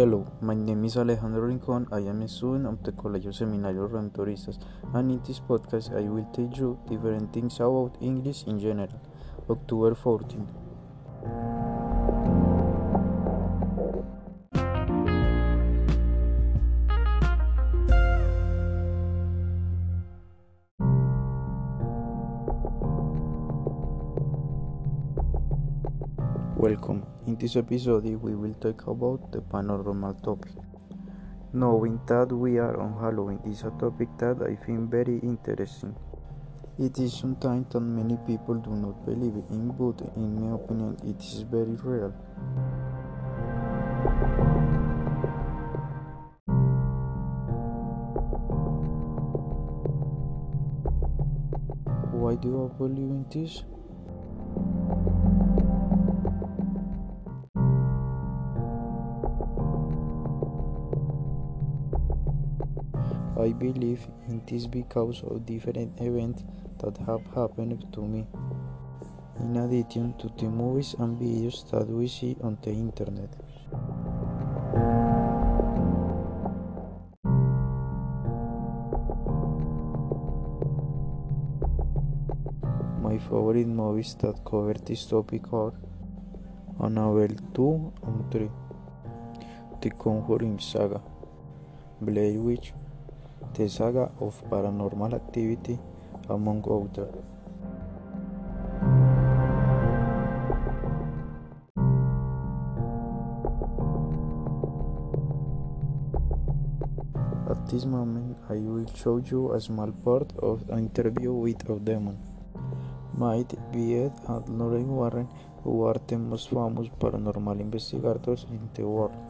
Hello, my name is Alejandro Rincon. I am a student of the Colegio Seminario Redentoristas, and in this podcast, I will teach you different things about English in general. October 14. Welcome. In this episode, we will talk about the paranormal topic. Knowing that we are on Halloween is a topic that I find very interesting. It is sometimes that many people do not believe in, but in my opinion, it is very real. Why do I believe in this? I believe in this because of different events that have happened to me, in addition to the movies and videos that we see on the internet. My favorite movies that cover this topic are Annabelle 2 and 3, The Conjuring Saga, Blair Witch, The Saga of Paranormal Activity, among others. At this moment, I will show you a small part of an interview with a demon. Might Ed and Lorraine Warren, who are the most famous paranormal investigators in the world.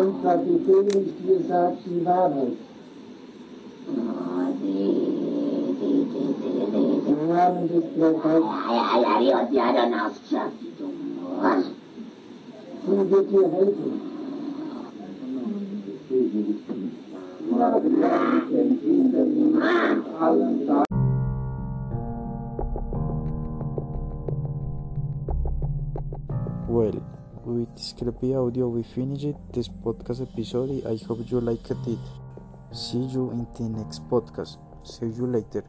Da wenn ich den jungen Kapitän nicht dir sagt die Wahrheit. Im Namen des Plakat, sie wird dir helfen. Well, with this creepy audio, we finished this podcast episode. I hope you liked it. See you in the next podcast. See you later.